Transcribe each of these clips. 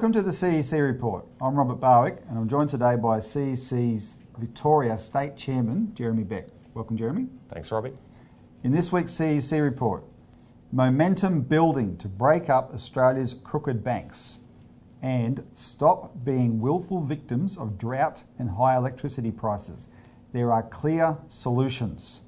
Welcome to the CEC report. I'm Robert Barwick and I'm joined today by CEC's Victoria State Chairman, Jeremy Beck. Welcome, Jeremy. Thanks, Robbie. In this week's CEC report, momentum building to break up Australia's crooked banks and stop being willful victims of drought and high electricity prices. There are clear solutions.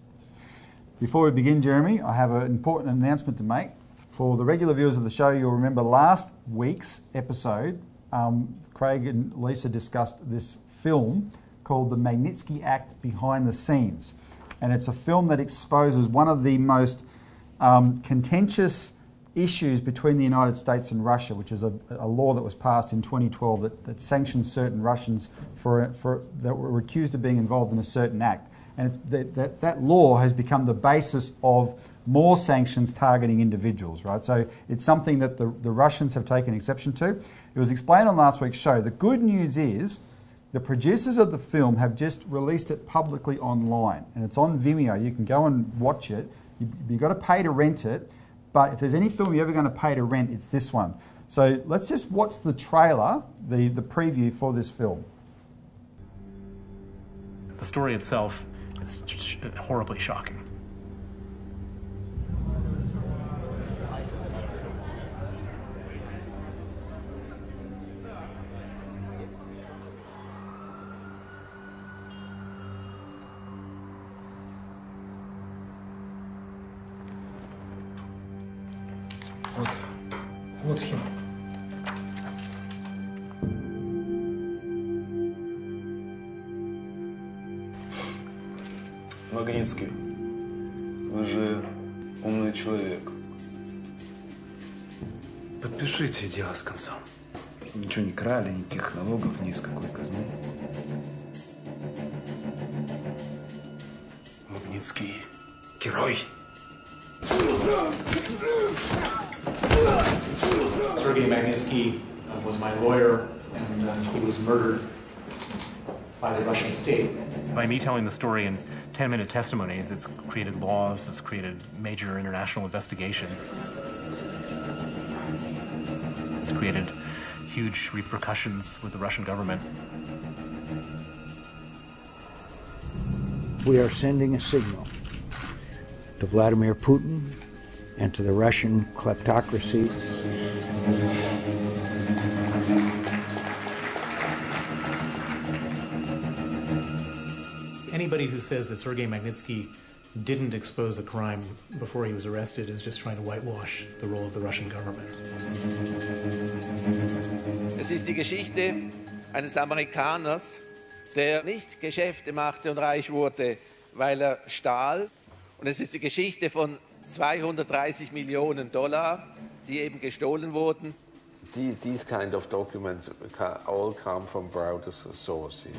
Before we begin, Jeremy, I have an important announcement to make. For the regular viewers of the show, you'll remember last week's episode, um, Craig and Lisa discussed this film called The Magnitsky Act Behind the Scenes. And it's a film that exposes one of the most um, contentious issues between the United States and Russia, which is a, a law that was passed in 2012 that, that sanctions certain Russians for, for, that were accused of being involved in a certain act. And that, that, that law has become the basis of more sanctions targeting individuals, right? So it's something that the, the Russians have taken exception to. It was explained on last week's show. The good news is the producers of the film have just released it publicly online and it's on Vimeo. You can go and watch it. You, you've got to pay to rent it, but if there's any film you're ever going to pay to rent, it's this one. So let's just watch the trailer, the, the preview for this film. The story itself is horribly shocking. налогов, ни из какой казны. Магнитский герой. Sergei Magnitsky uh, was my lawyer, and uh, he was murdered by the Russian state. By me telling the story in 10 minute testimonies, it's created laws, it's created major international investigations. It's created huge repercussions with the Russian government. We are sending a signal to Vladimir Putin and to the Russian kleptocracy. Anybody who says that Sergei Magnitsky didn't expose a crime before he was arrested is just trying to whitewash the role of the Russian government. Ist die Geschichte eines Amerikaners, der nicht Geschäfte machte und reich wurde, weil er stahl. Und es ist die Geschichte von 230 Millionen Dollar, die eben gestohlen wurden. The- These kind of documents all come from Browder's sources.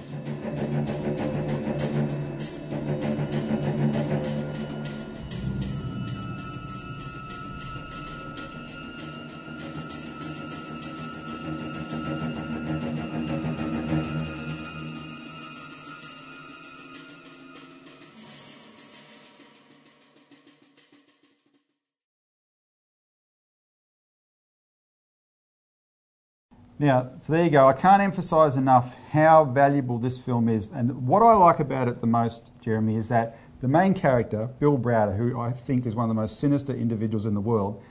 Now, so there you go. I can't emphasize enough how valuable this film is. And what I like about it the most, Jeremy, is that the main character, Bill Browder, who I think is one of the most sinister individuals in the world,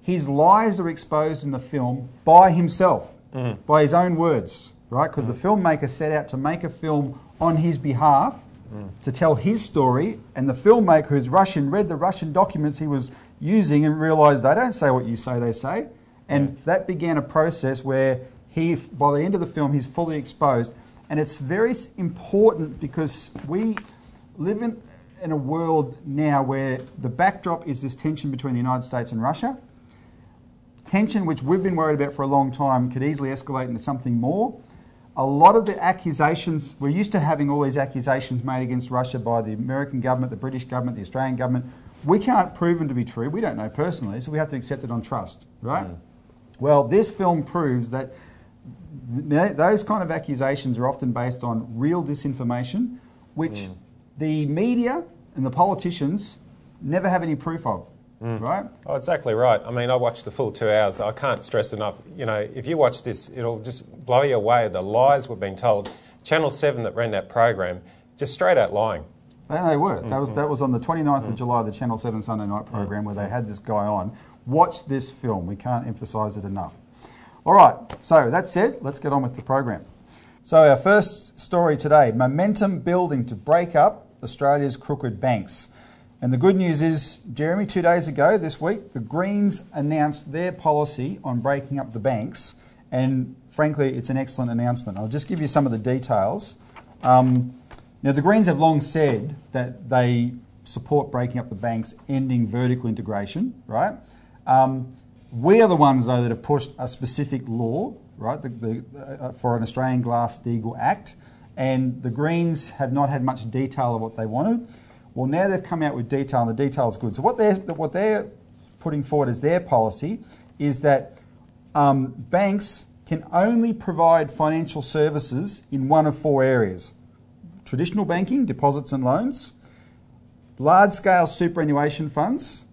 his lies are exposed in the film by himself, mm-hmm. by his own words, right? Because the mm-hmm. filmmaker set out to make a film on his behalf mm. to tell his story, and the filmmaker, who's Russian, read the Russian documents he was using and realized they don't say what you say they say. And that began a process where he, by the end of the film, he's fully exposed. And it's very important because we live in, in a world now where the backdrop is this tension between the United States and Russia. Tension which we've been worried about for a long time could easily escalate into something more. A lot of the accusations, we're used to having all these accusations made against Russia by the American government, the British government, the Australian government. We can't prove them to be true. We don't know personally, so we have to accept it on trust, right? Well, this film proves that those kind of accusations are often based on real disinformation, which hmm. the media and the politicians never have any proof of. Hmm. right? Oh, exactly right. I mean, I watched the full two hours. I can't stress enough. You know, if you watch this, it'll just blow you away. The lies we've been told. Channel Seven that ran that program, just straight out lying. They, they were. Hmm. That was that was on the 29th of July, the Channel 7 Sunday night program where they had this guy on. Watch this film. We can't emphasise it enough. All right. So that said, let's get on with the program. So our first story today: momentum building to break up Australia's crooked banks. And the good news is, Jeremy, two days ago this week, the Greens announced their policy on breaking up the banks. And frankly, it's an excellent announcement. I'll just give you some of the details. Um, now, the Greens have long said that they support breaking up the banks, ending vertical integration, right? Um, we are the ones, though, that have pushed a specific law, right, the, the, uh, for an Australian Glass-Steagall Act, and the Greens have not had much detail of what they wanted. Well, now they've come out with detail, and the detail is good. So what they're what they're putting forward as their policy is that um, banks can only provide financial services in one of four areas: traditional banking, deposits and loans, large-scale superannuation funds,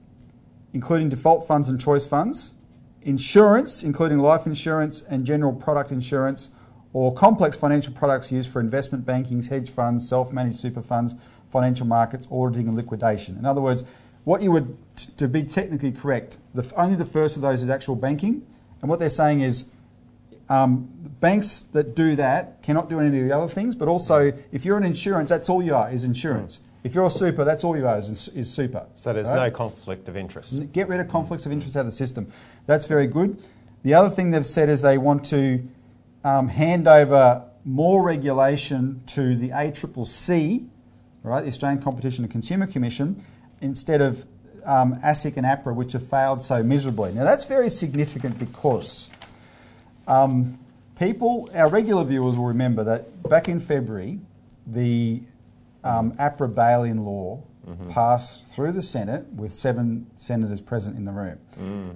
including default funds and choice funds, insurance, including life insurance and general product insurance, or complex financial products used for investment banking, hedge funds, self-managed super funds, financial markets, auditing and liquidation. In other words, what you would, to be technically correct, the, only the first of those is actual banking. And what they're saying is um, banks that do that cannot do any of the other things, but also if you're an insurance, that's all you are, is insurance. If you're a super, that's all you are, is, is super. So there's right? no conflict of interest. Get rid of conflicts of interest out of the system. That's very good. The other thing they've said is they want to um, hand over more regulation to the ACCC, right, the Australian Competition and Consumer Commission, instead of um, ASIC and APRA, which have failed so miserably. Now that's very significant because um, people, our regular viewers will remember that back in February, the um, APRA bail-in law passed through the Senate with seven senators present in the room.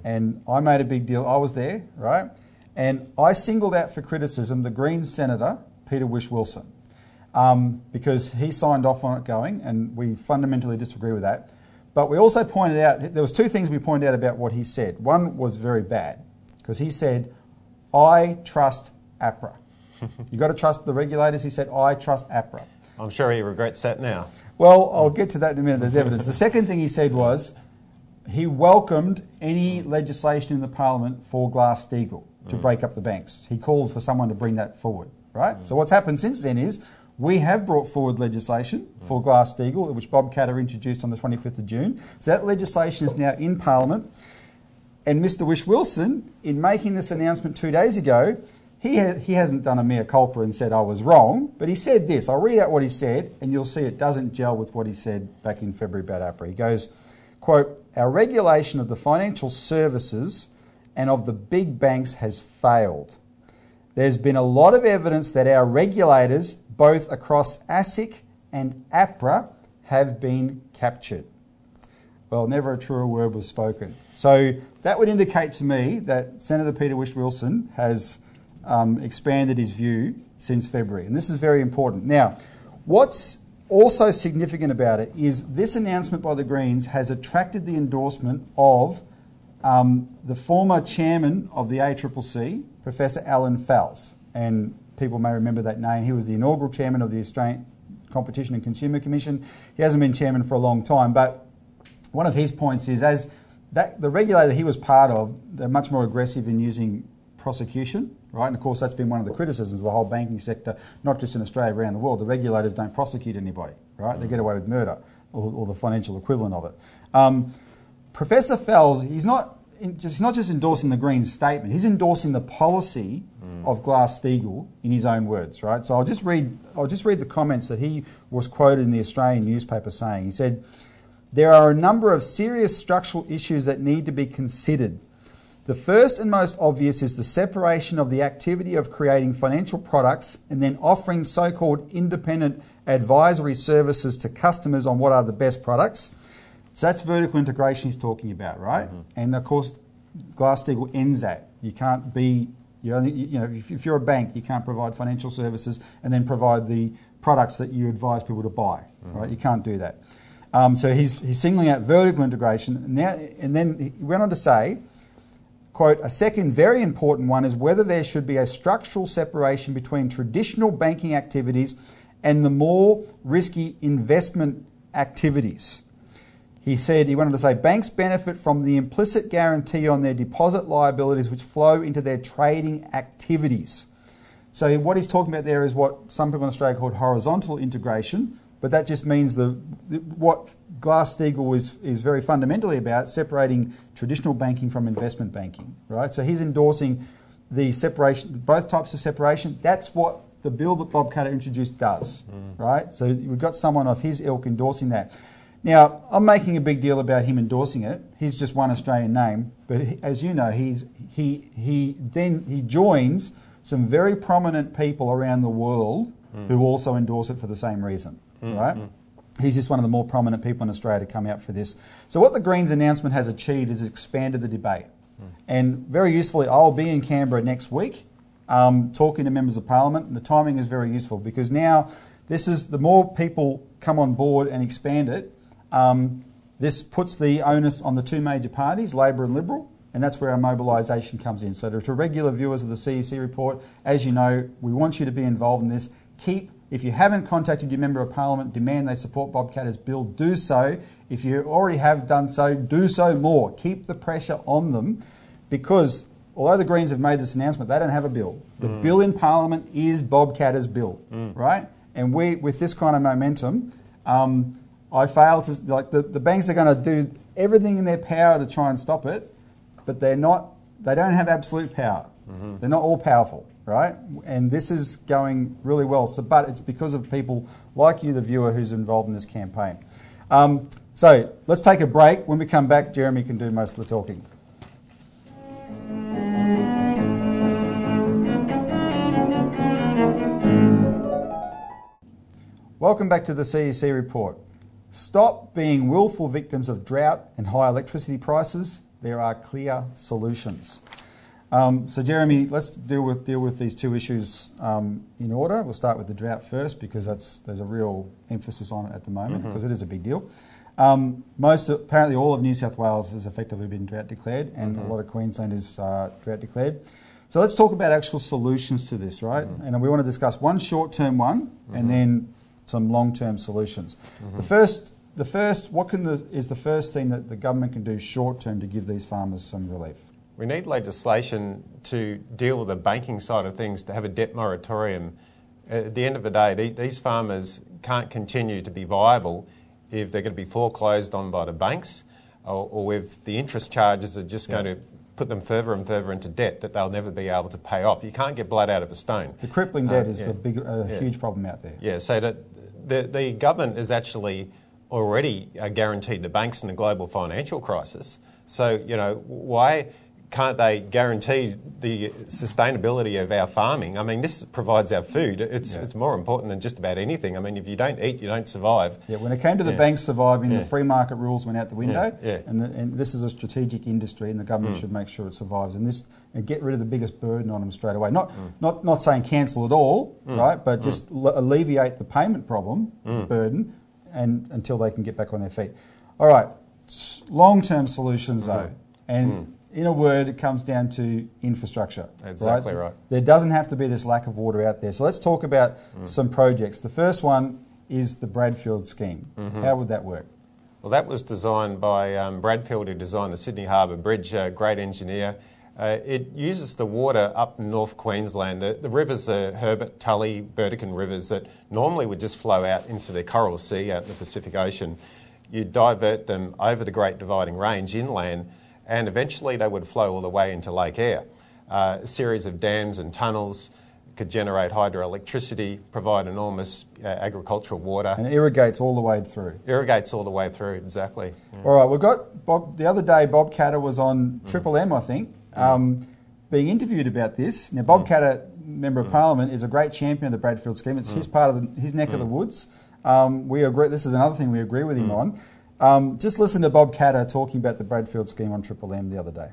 And I made a big deal. I was there, right? And I singled out for criticism the Greens senator, Peter Whish-Wilson, um, because he signed off on it going, and we fundamentally disagree with that. But we also pointed out there was two things we pointed out about what he said. One was very bad because he said, "I trust APRA." You've got to trust the regulators. He said, "I trust APRA." I'm sure he regrets that now. Well, I'll get to that in a minute. There's evidence. The second thing he said was he welcomed any legislation in the Parliament for Glass Steagall to mm. break up the banks. He called for someone to bring that forward, right? Mm. So what's happened since then is we have brought forward legislation mm. for Glass Steagall, which Bob Katter introduced on the 25th of June. So that legislation is now in Parliament. And Mr. Whish-Wilson, in making this announcement two days ago, he, ha- he hasn't done a mea culpa and said I was wrong, but he said this. I'll read out what he said, and you'll see it doesn't gel with what he said back in February about APRA. He goes, quote, our regulation of the financial services and of the big banks has failed. There's been a lot of evidence that our regulators, both across ASIC and APRA, have been captured. Well, never a truer word was spoken. So that would indicate to me that Senator Peter Whish-Wilson has um, expanded his view since February. And this is very important. Now, what's also significant about it is this announcement by the Greens has attracted the endorsement of um, the former chairman of the ACCC, Professor Allan Fels. And people may remember that name. He was the inaugural chairman of the Australian Competition and Consumer Commission. He hasn't been chairman for a long time, but one of his points is as that, the regulator he was part of, they're much more aggressive in using prosecution, right? And of course, that's been one of the criticisms of the whole banking sector, not just in Australia, around the world. The regulators don't prosecute anybody, right? They get away with murder or, or the financial equivalent of it. Um, Professor Fels, he's not, he's not just endorsing the Green statement, he's endorsing the policy of Glass-Steagall in his own words, right? So I'll just read, I'll just read the comments that he was quoted in the Australian newspaper saying. He said, there are a number of serious structural issues that need to be considered. The first and most obvious is the separation of the activity of creating financial products and then offering so called independent advisory services to customers on what are the best products. So that's vertical integration he's talking about, right? And of course, Glass-Steagall ends that. You can't be, you, only, you know, if, if you're a bank, you can't provide financial services and then provide the products that you advise people to buy, right? You can't do that. Um, so he's, he's singling out vertical integration. Now, and then he went on to say, quote, a second very important one is whether there should be a structural separation between traditional banking activities and the more risky investment activities. He said, he wanted to say, banks benefit from the implicit guarantee on their deposit liabilities which flow into their trading activities. So, what he's talking about there is what some people in Australia call horizontal integration, but that just means the, what Glass Steagall is, is very fundamentally about separating traditional banking from investment banking, right? So, he's endorsing the separation, both types of separation. That's what the bill that Bob Katter introduced does, mm. right? So, we've got someone of his ilk endorsing that. Now, I'm making a big deal about him endorsing it. He's just one Australian name, but he- as you know, he's he he then he joins some very prominent people around the world mm. who also endorse it for the same reason, right? He's just one of the more prominent people in Australia to come out for this. So, what the Greens announcement has achieved is expanded the debate. And very usefully, I'll be in Canberra next week um, talking to members of parliament. And the timing is very useful because now this is the more people come on board and expand it, um, this puts the onus on the two major parties, Labor and Liberal, and that's where our mobilisation comes in. So, to regular viewers of the CEC report, as you know, we want you to be involved in this. Keep, if you haven't contacted your member of parliament, demand they support Bob Katter's bill, do so. If you already have done so, do so more. Keep the pressure on them because although the Greens have made this announcement, they don't have a bill. The mm. bill in Parliament is Bob Katter's bill, mm. right? And we, with this kind of momentum, um, I fail to like the, the banks are going to do everything in their power to try and stop it, but they're not. They don't have absolute power. Mm-hmm. They're not all powerful, right? And this is going really well. So, but it's because of people like you, the viewer, who's involved in this campaign. Um, so let's take a break. When we come back, Jeremy can do most of the talking. Welcome back to the CEC report. Stop being willful victims of drought and high electricity prices. There are clear solutions. Um, so, Jeremy, let's deal with deal with these two issues um, in order. We'll start with the drought first because that's there's a real emphasis on it at the moment because it is a big deal. Um, most apparently all of New South Wales has effectively been drought declared, and a lot of Queensland is uh, drought declared. So let's talk about actual solutions to this, right? And we want to discuss one short-term one, and then some long-term solutions. The first, the first, what can the, is the first thing that the government can do short-term to give these farmers some relief? We need legislation to deal with the banking side of things, to have a debt moratorium. At the end of the day, these farmers can't continue to be viable if they're going to be foreclosed on by the banks or, or if the interest charges are just going to put them further and further into debt that they'll never be able to pay off. You can't get blood out of a stone. The crippling debt Uh, is yeah. the big, uh, Yeah. huge problem out there. Yeah, so that the, the government is actually already uh, guaranteed the banks in a global financial crisis. So, you know, why can't they guarantee the sustainability of our farming? I mean, this provides our food. It's, Yeah. it's more important than just about anything. I mean, if you don't eat, you don't survive. Yeah, when it came to the Yeah. banks surviving, Yeah. the free market rules went out the window, Yeah. And, the, and this is a strategic industry, and the government Mm. should make sure it survives. And this and get rid of the biggest burden on them straight away. Not Mm. not not saying cancel it all, right? But just l- alleviate the payment problem, Mm. the burden, and until they can get back on their feet. All right, long term solutions though, Mm. and in a word, it comes down to infrastructure. Exactly right. There doesn't have to be this lack of water out there. So let's talk about Mm. some projects. The first one is the Bradfield scheme. Mm-hmm. How would that work? Well, that was designed by um, Bradfield, who designed the Sydney Harbour Bridge, a great engineer. Uh, it uses the water up in North Queensland. The, the rivers are Herbert, Tully, Burdekin rivers that normally would just flow out into the Coral Sea out in the Pacific Ocean. You divert them over the Great Dividing Range inland, and eventually they would flow all the way into Lake Eyre. Uh, a series of dams and tunnels could generate hydroelectricity, provide enormous uh, agricultural water, And irrigates all the way through. irrigates all the way through, exactly. Yeah. All right, we've got Bob. The other day, Bob Katter was on Triple M, I think, um, being interviewed about this. Now, Bob Katter, member of Parliament, is a great champion of the Bradfield scheme. It's his part of the, his neck of the woods. Um, we agree. This is another thing we agree with him on. Um, just listen to Bob Katter talking about the Bradfield scheme on Triple M the other day.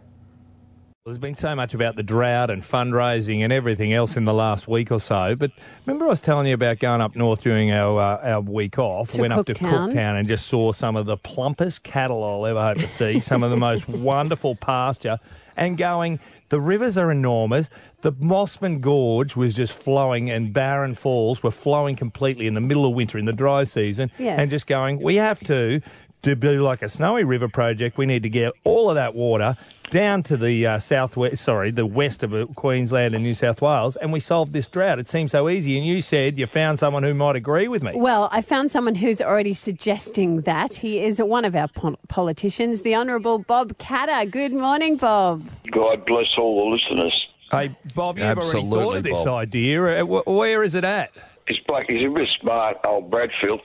There's been so much about the drought and fundraising and everything else in the last week or so. But remember, I was telling you about going up north during our uh, our week off. To Went up to Cooktown. Cooktown and just saw some of the plumpest cattle I'll ever hope to see. some of the most wonderful pasture. And going, the rivers are enormous. The Mossman Gorge was just flowing, and Barron Falls were flowing completely in the middle of winter in the dry season. Yes. And just going, we have to. To be like a snowy river project, we need to get all of that water down to the uh, southwest, sorry, the west of uh, Queensland and New South Wales, and we solved this drought. It seems so easy. And you said you found someone who might agree with me. Well, I found someone who's already suggesting that. He is one of our po- politicians, the Honourable Bob Katter. Good morning, Bob. God bless all the listeners. Hey, Bob, you've already thought of this Bob. idea. Uh, Where is it at? He's black. He's a bit smart, old Bradfield.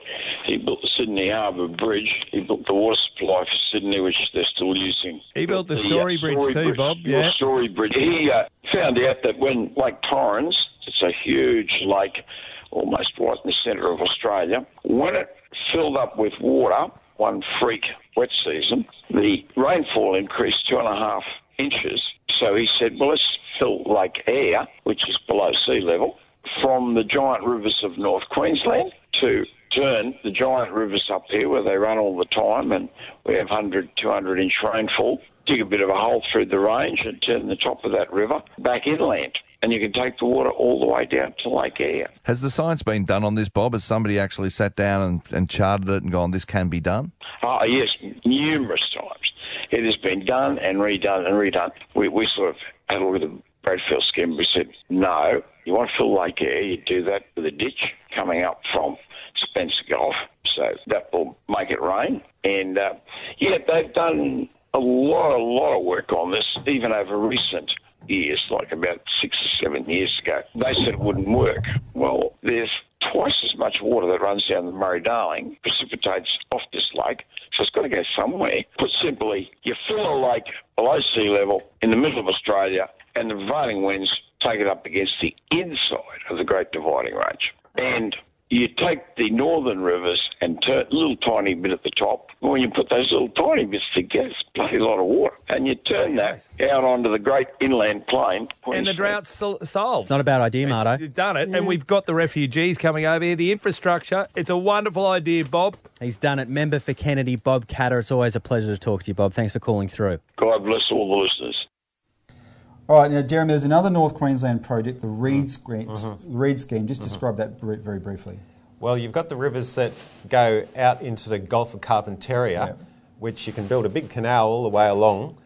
He built the Sydney Harbour Bridge. He built the water supply for Sydney, which they're still using. He built the uh, Story Bridge too, Bob, the yeah. Story Bridge. He uh, found out that when Lake Torrens, it's a huge lake, almost right in the centre of Australia, when it filled up with water, one freak wet season, the rainfall increased two and a half inches. So he said, well, let's fill Lake Eyre, which is below sea level, from the giant rivers of North Queensland to turn the giant rivers up here where they run all the time and we have 100, 200 inch rainfall, dig a bit of a hole through the range and turn the top of that river back inland. And you can take the water all the way down to Lake Eyre. Has the science been done on this, Bob? Has somebody actually sat down and, and charted it and gone, this can be done? Ah, yes, numerous times. It has been done and redone and redone. We, we sort of had a look at the Bradfield. We said, no, you want to fill Lake Eyre, you do that with a ditch coming up from Spencer Gulf. So that will make it rain. And uh, yeah, they've done a lot, a lot of work on this, even over recent years, like about six or seven years ago. They said it wouldn't work. Well, there's twice as much water that runs down the Murray Darling, precipitates off this lake, so it's got to go somewhere. Put simply, you fill a lake below sea level in the middle of Australia, and the prevailing winds take it up against the inside of the Great Dividing Range. And you take the northern rivers and turn a little tiny bit at the top. When you put those little tiny bits together, it's a bloody lot of water. And you turn that out onto the great inland plain. And the drought's sol- solved. It's not a bad idea, Marto. You've done it, and we've got the refugees coming over here, the infrastructure. It's a wonderful idea, Bob. He's done it. Member for Kennedy, Bob Katter. It's always a pleasure to talk to you, Bob. Thanks for calling through. God bless all the listeners. All right, now, Jeremy, there's another North Queensland project, the Reed, Mm-hmm. scheme. Reed scheme. Just describe that very briefly. Well, you've got the rivers that go out into the Gulf of Carpentaria, which you can build a big canal all the way along,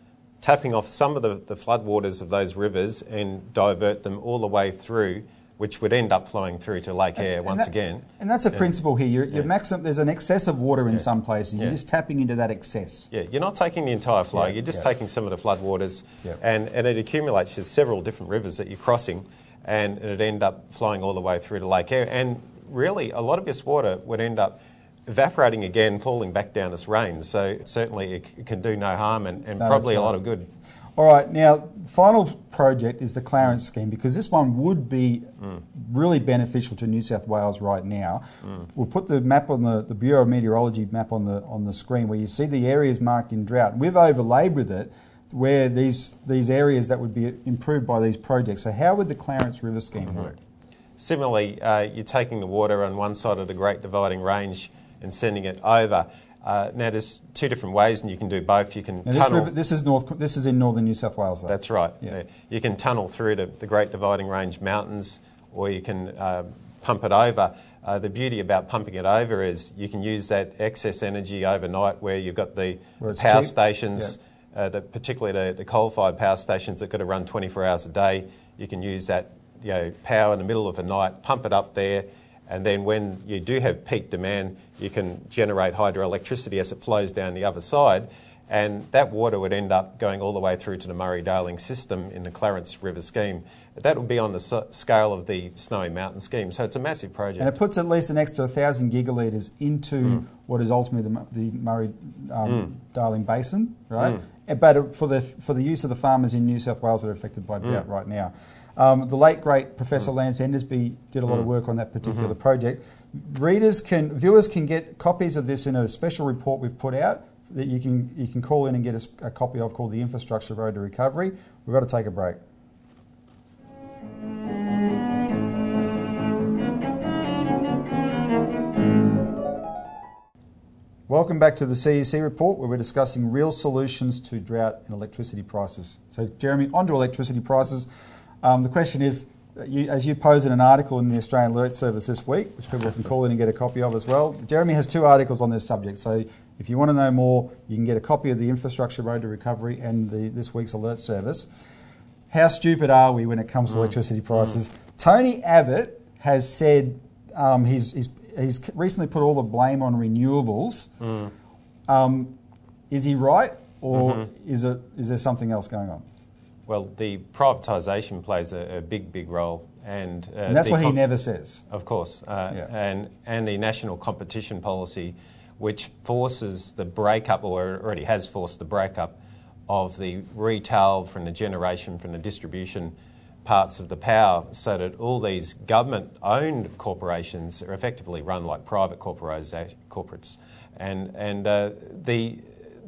tapping off some of the, the floodwaters of those rivers and divert them all the way through, which would end up flowing through to Lake Eyre once that- again. And that's a Yeah. principle here. You're, you're maxim, there's an excess of water in some places. You're Yeah. just tapping into that excess. Yeah, you're not taking the entire flow, Yeah, you're just yeah. taking some of the floodwaters, Yeah. and, and it accumulates to several different rivers that you're crossing, and it end up flowing all the way through to Lake Eyre. And really, a lot of this water would end up evaporating again, falling back down as rain. So certainly it can do no harm and, and No, probably that's a lot of good. All right, now, the final project is the Clarence scheme because this one would be Mm. really beneficial to New South Wales right now. We'll put the map on the, the Bureau of Meteorology map on the, on the screen where you see the areas marked in drought. We've overlaid with it where these, these areas that would be improved by these projects. So, how would the Clarence River scheme Mm-hmm. work? Similarly, uh, you're taking the water on one side of the Great Dividing Range and sending it over. Uh, now, there's two different ways, and you can do both. You can Now, this, tunnel. river, this is north. This is in northern New South Wales. Though. That's right. Yeah. You can tunnel through to the Great Dividing Range mountains, or you can uh, pump it over. Uh, the beauty about pumping it over is you can use that excess energy overnight, where you've got the power cheap. stations, uh, the, particularly the, the coal-fired power stations that got to run 24 hours a day. You can use that you know, power in the middle of the night, pump it up there, and then when you do have peak demand, you can generate hydroelectricity as it flows down the other side. And that water would end up going all the way through to the Murray Darling system in the Clarence River scheme. That would be on the scale of the Snowy Mountain scheme. So it's a massive project. And it puts at least an extra 1,000 gigalitres into Mm. what is ultimately the, the Murray um, Darling Basin, right? Mm. But for the, for the use of the farmers in New South Wales that are affected by drought Mm. right now. Um, the late, great Professor Lance Endersbee did a lot of Mm. work on that particular Mhm. project. Readers can, viewers can get copies of this in a special report we've put out that you can, you can call in and get a copy of called the Infrastructure Road to Recovery. We've got to take a break. Welcome back to the CEC report where we're discussing real solutions to drought and electricity prices. So, Jeremy, on to electricity prices. Um, the question is you, as you posed in an article in the Australian Alert Service this week, which people can call in and get a copy of as well. Jeremy has two articles on this subject. So, if you want to know more, you can get a copy of the Infrastructure Road to Recovery and the, this week's Alert Service. How stupid are we when it comes to Mm. electricity prices? Tony Abbott has said um, he's, he's, he's recently put all the blame on renewables. Mm. Um, is he right, or Mhm. is, it, is there something else going on? Well, the privatisation plays a, a big, big role, and, uh, And that's what he never says. Of course, uh, and and the national competition policy, which forces the breakup, or already has forced the breakup, of the retail from the generation from the distribution parts of the power, so that all these government-owned corporations are effectively run like private corporates, and and uh, the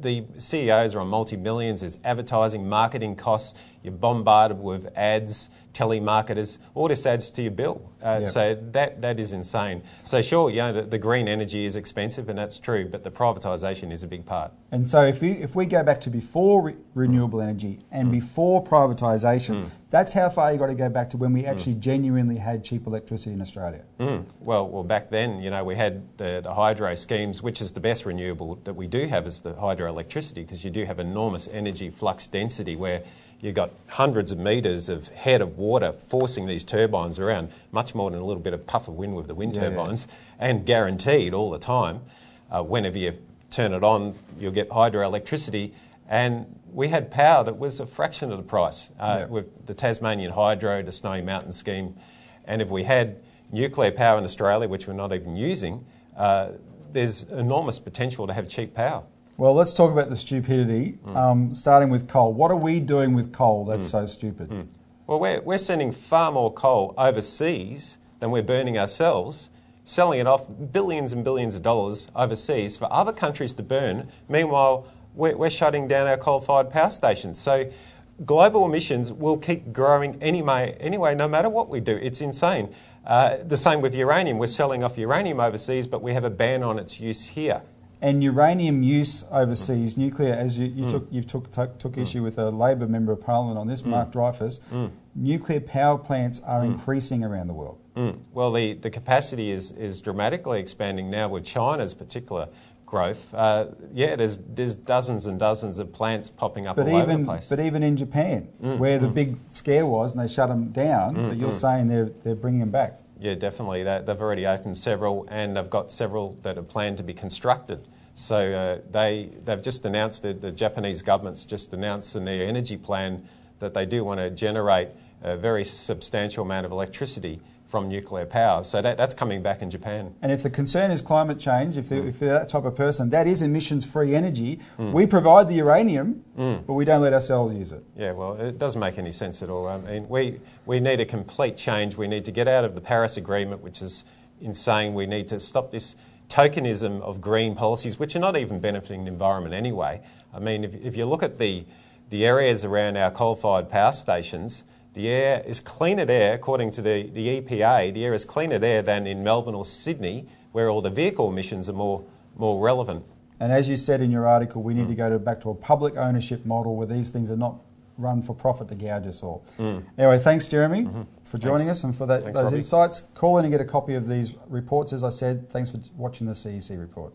the CEOs are on multi millions. There's advertising, marketing costs. You're bombarded with ads, telemarketers. All this adds to your bill. Uh, Yeah. So that that is insane. So sure, you know, the, the green energy is expensive, and that's true. But the privatisation is a big part. And so, if we if we go back to before re- renewable energy and Mm. before privatisation, that's how far you got to go back to when we actually genuinely had cheap electricity in Australia. Mm. Well, well, back then, you know, we had the, the hydro schemes, which is the best renewable that we do have is the hydroelectricity, because you do have enormous energy flux density where you've got hundreds of metres of head of water forcing these turbines around, much more than a little bit of puff of wind with the wind Yeah, yeah. turbines, and guaranteed all the time. Uh, whenever you turn it on, you'll get hydroelectricity. And we had power that was a fraction of the price uh, Yeah. with the Tasmanian Hydro, the Snowy Mountain scheme. And if we had nuclear power in Australia, which we're not even using, uh, there's enormous potential to have cheap power. Well, let's talk about the stupidity, Mm. um, starting with coal. What are we doing with coal that's so stupid? Well, we're, we're sending far more coal overseas than we're burning ourselves, selling it off billions and billions of dollars overseas for other countries to burn. Meanwhile, we're, we're shutting down our coal fired power stations. So global emissions will keep growing anyway, anyway no matter what we do. It's insane. Uh, the same with uranium. We're selling off uranium overseas, but we have a ban on its use here. And uranium use overseas, nuclear, as you, you Mm. took, you've took, took, took issue with a Labor member of Parliament on this, Mm. Mark Dreyfus, Mm. nuclear power plants are Mm. increasing around the world. Mm. Well, the, the capacity is, is dramatically expanding now with China's particular growth. Uh, yeah, there's, there's dozens and dozens of plants popping up But all over even, the place. but even in Japan, Mm, where the mm. big scare was and they shut them down, Mm, but you're mm. saying they're, they're bringing them back. Yeah, definitely. They've already opened several, and they've got several that are planned to be constructed. So uh, they they've just announced that the Japanese government's just announced in their energy plan that they do want to generate a very substantial amount of electricity from nuclear power. So that, that's coming back in Japan. And if the concern is climate change, if, they're, if they're that type of person, that is emissions free energy. Mm. We provide the uranium, Mm. but we don't let ourselves use it. Yeah, well, it doesn't make any sense at all. I mean, we, we need a complete change. We need to get out of the Paris Agreement, which is insane. We need to stop this tokenism of green policies, which are not even benefiting the environment anyway. I mean, if, if you look at the, the areas around our coal fired power stations, the air is cleaner there, according to the, the EPA, the air is cleaner there than in Melbourne or Sydney, where all the vehicle emissions are more, more relevant. And as you said in your article, we need Mm. to go to, back to a public ownership model where these things are not run for profit to gouge us all. Mm. Anyway, thanks, Jeremy, Mhm. For joining Thanks. us and for that, Thanks, those Robbie. insights. Call in and get a copy of these reports. As I said, thanks for watching the CEC report.